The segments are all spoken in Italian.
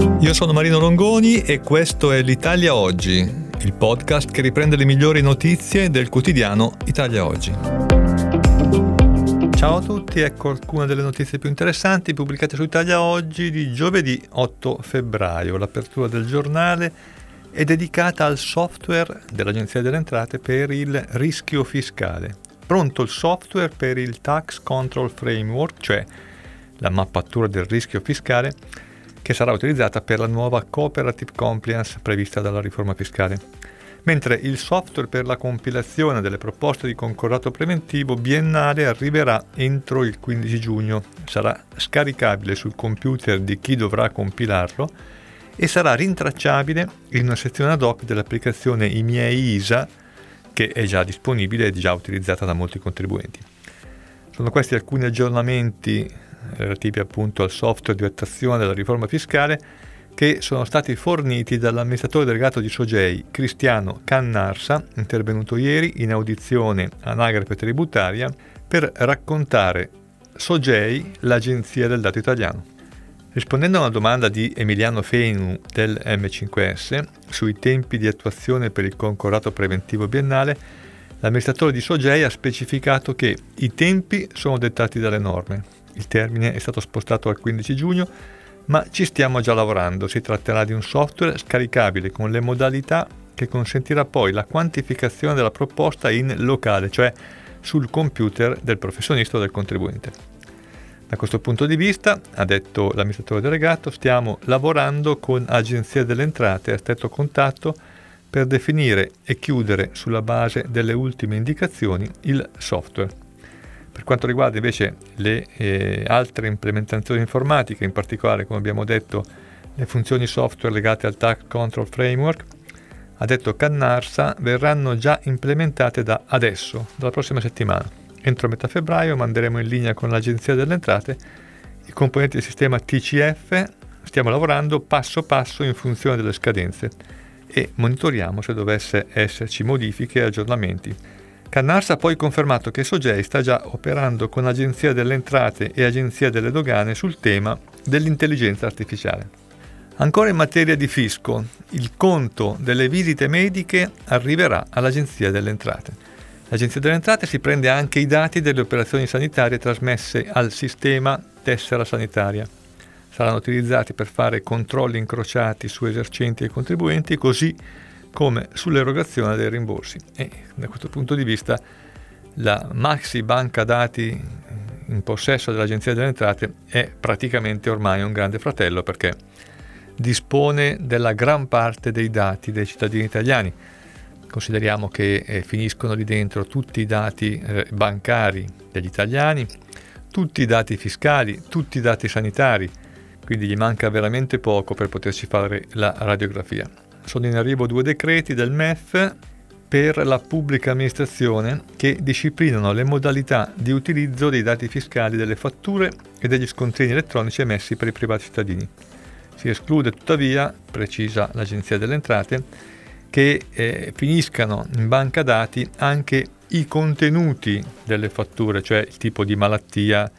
Io sono Marino Longoni e questo è l'Italia Oggi, il podcast che riprende le migliori notizie del quotidiano Italia Oggi. Ciao a tutti, ecco alcune delle notizie più interessanti pubblicate su Italia Oggi di giovedì 8 febbraio. L'apertura del giornale è dedicata al software dell'Agenzia delle Entrate per il rischio fiscale. Pronto il software per il Tax Control Framework, cioè la mappatura del rischio fiscale, che sarà utilizzata per la nuova Cooperative Compliance prevista dalla riforma fiscale. Mentre il software per la compilazione delle proposte di concordato preventivo biennale arriverà entro il 15 giugno, sarà scaricabile sul computer di chi dovrà compilarlo e sarà rintracciabile in una sezione ad hoc dell'applicazione I miei ISA che è già disponibile e già utilizzata da molti contribuenti. Sono questi alcuni aggiornamenti relativi appunto al software di attuazione della riforma fiscale che sono stati forniti dall'amministratore delegato di Sogei, Cristiano Cannarsa, intervenuto ieri in audizione anagrafe tributaria per raccontare Sogei, l'agenzia del dato italiano. Rispondendo a una domanda di Emiliano Fenu del M5S sui tempi di attuazione per il concordato preventivo biennale, l'amministratore di Sogei ha specificato che i tempi sono dettati dalle norme, il termine è stato spostato al 15 giugno, ma ci stiamo già lavorando. Si tratterà di un software scaricabile con le modalità che consentirà poi la quantificazione della proposta in locale, cioè sul computer del professionista o del contribuente. Da questo punto di vista, ha detto l'amministratore delegato, stiamo lavorando con Agenzia delle Entrate a stretto contatto per definire e chiudere sulla base delle ultime indicazioni il software. Per quanto riguarda invece le eh, altre implementazioni informatiche, in particolare, come abbiamo detto, le funzioni software legate al Tax Control Framework, ha detto Cannarsa, verranno già implementate da adesso, dalla prossima settimana. Entro metà febbraio manderemo in linea con l'Agenzia delle Entrate i componenti del sistema TCF, stiamo lavorando passo passo in funzione delle scadenze e monitoriamo se dovesse esserci modifiche e aggiornamenti Cannarsa ha poi confermato che Sogei sta già operando con Agenzia delle Entrate e Agenzia delle Dogane sul tema dell'intelligenza artificiale. Ancora in materia di fisco, il conto delle visite mediche arriverà all'Agenzia delle Entrate. L'Agenzia delle Entrate si prende anche i dati delle operazioni sanitarie trasmesse al sistema tessera sanitaria. Saranno utilizzati per fare controlli incrociati su esercenti e contribuenti, così come sull'erogazione dei rimborsi. E da questo punto di vista la maxi banca dati in possesso dell'Agenzia delle Entrate è praticamente ormai un grande fratello perché dispone della gran parte dei dati dei cittadini italiani. Consideriamo che eh, finiscono lì dentro tutti i dati eh, bancari degli italiani, tutti i dati fiscali, tutti i dati sanitari, quindi gli manca veramente poco per poterci fare la radiografia sono in arrivo due decreti del MEF per la pubblica amministrazione che disciplinano le modalità di utilizzo dei dati fiscali delle fatture e degli scontrini elettronici emessi per i privati cittadini. Si esclude tuttavia, precisa l'Agenzia delle Entrate, che eh, finiscano in banca dati anche i contenuti delle fatture, cioè il tipo di malattia,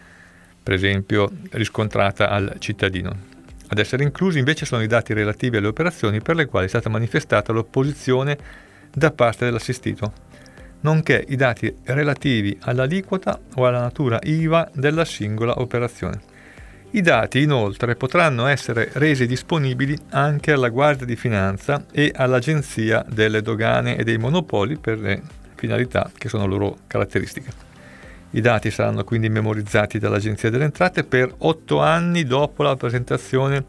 per esempio, riscontrata al cittadino. Ad essere inclusi invece sono i dati relativi alle operazioni per le quali è stata manifestata l'opposizione da parte dell'assistito, nonché i dati relativi all'aliquota o alla natura IVA della singola operazione. I dati inoltre potranno essere resi disponibili anche alla Guardia di Finanza e all'Agenzia delle Dogane e dei Monopoli per le finalità che sono loro caratteristiche. I dati saranno quindi memorizzati dall'Agenzia delle Entrate per otto anni dopo la presentazione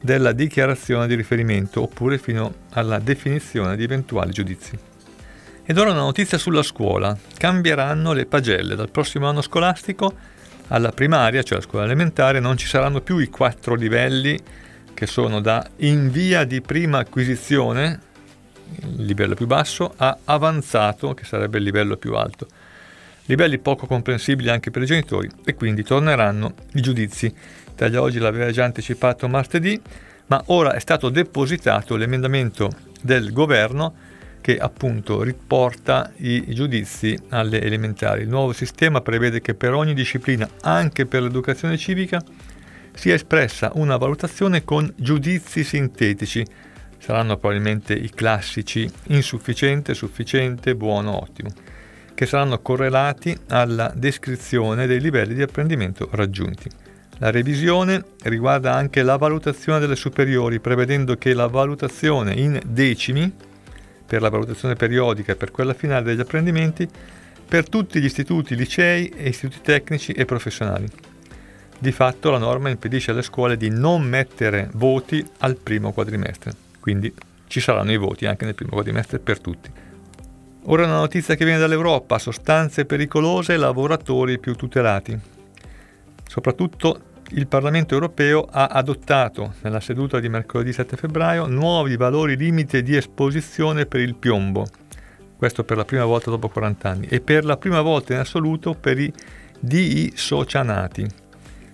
della dichiarazione di riferimento oppure fino alla definizione di eventuali giudizi. Ed ora una notizia sulla scuola. Cambieranno le pagelle. Dal prossimo anno scolastico alla primaria, cioè alla scuola elementare, non ci saranno più i quattro livelli che sono da in via di prima acquisizione, il livello più basso, a avanzato, che sarebbe il livello più alto livelli poco comprensibili anche per i genitori e quindi torneranno i giudizi. Italia Oggi l'aveva già anticipato martedì, ma ora è stato depositato l'emendamento del governo che appunto riporta i giudizi alle elementari. Il nuovo sistema prevede che per ogni disciplina, anche per l'educazione civica, sia espressa una valutazione con giudizi sintetici. Saranno probabilmente i classici insufficiente, sufficiente, buono, ottimo, che saranno correlati alla descrizione dei livelli di apprendimento raggiunti. La revisione riguarda anche la valutazione delle superiori, prevedendo che la valutazione in decimi, per la valutazione periodica e per quella finale degli apprendimenti, per tutti gli istituti, licei e istituti tecnici e professionali. Di fatto la norma impedisce alle scuole di non mettere voti al primo quadrimestre, quindi ci saranno i voti anche nel primo quadrimestre per tutti. Ora una notizia che viene dall'Europa, sostanze pericolose, lavoratori più tutelati. Soprattutto il Parlamento europeo ha adottato nella seduta di mercoledì 7 febbraio nuovi valori limite di esposizione per il piombo, questo per la prima volta dopo 40 anni, e per la prima volta in assoluto per i diisocianati.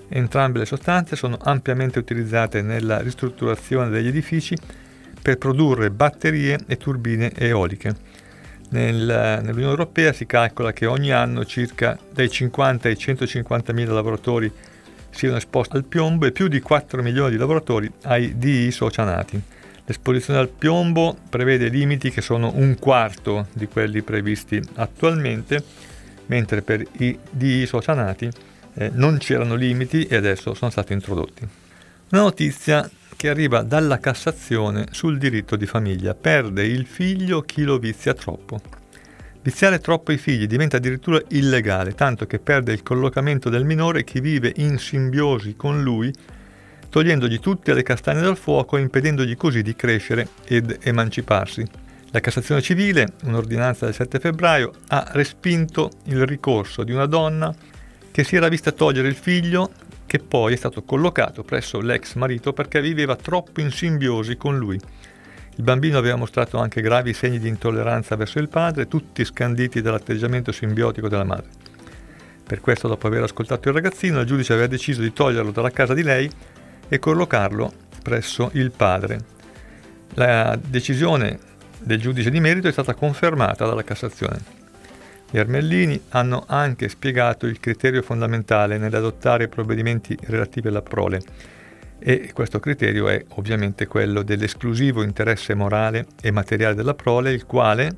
Entrambe le sostanze sono ampiamente utilizzate nella ristrutturazione degli edifici per produrre batterie e turbine eoliche. Nel, nell'Unione Europea si calcola che ogni anno circa dai 50 ai 150 mila lavoratori siano esposti al piombo e più di 4 milioni di lavoratori ai diisocianati. L'esposizione al piombo prevede limiti che sono un quarto di quelli previsti attualmente, mentre per i diisocianati eh, non c'erano limiti e adesso sono stati introdotti. Una notizia che arriva dalla Cassazione sul diritto di famiglia. Perde il figlio chi lo vizia troppo. Viziare troppo i figli diventa addirittura illegale, tanto che perde il collocamento del minore chi vive in simbiosi con lui togliendogli tutte le castagne dal fuoco e impedendogli così di crescere ed emanciparsi. La Cassazione civile, un'ordinanza del 7 febbraio, ha respinto il ricorso di una donna che si era vista togliere il figlio che poi è stato collocato presso l'ex marito perché viveva troppo in simbiosi con lui. Il bambino aveva mostrato anche gravi segni di intolleranza verso il padre, tutti scanditi dall'atteggiamento simbiotico della madre. Per questo, dopo aver ascoltato il ragazzino, il giudice aveva deciso di toglierlo dalla casa di lei e collocarlo presso il padre. La decisione del giudice di merito è stata confermata dalla Cassazione. Gli Armellini hanno anche spiegato il criterio fondamentale nell'adottare provvedimenti relativi alla prole e questo criterio è ovviamente quello dell'esclusivo interesse morale e materiale della prole, il quale,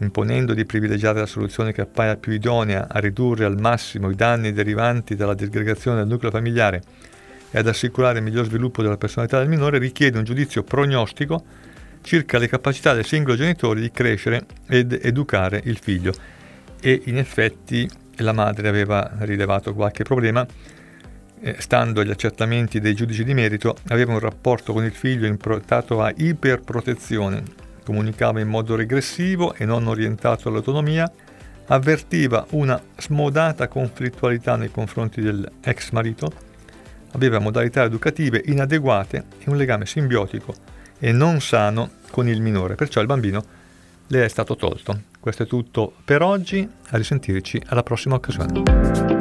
imponendo di privilegiare la soluzione che appaia più idonea a ridurre al massimo i danni derivanti dalla disgregazione del nucleo familiare e ad assicurare il miglior sviluppo della personalità del minore richiede un giudizio prognostico circa le capacità del singolo genitore di crescere ed educare il figlio. E in effetti la madre aveva rilevato qualche problema, eh, stando agli accertamenti dei giudici di merito, aveva un rapporto con il figlio improntato a iperprotezione, comunicava in modo regressivo e non orientato all'autonomia, avvertiva una smodata conflittualità nei confronti dell'ex marito, aveva modalità educative inadeguate e un legame simbiotico e non sano con il minore, perciò il bambino le è stato tolto. Questo è tutto per oggi, a risentirci alla prossima occasione.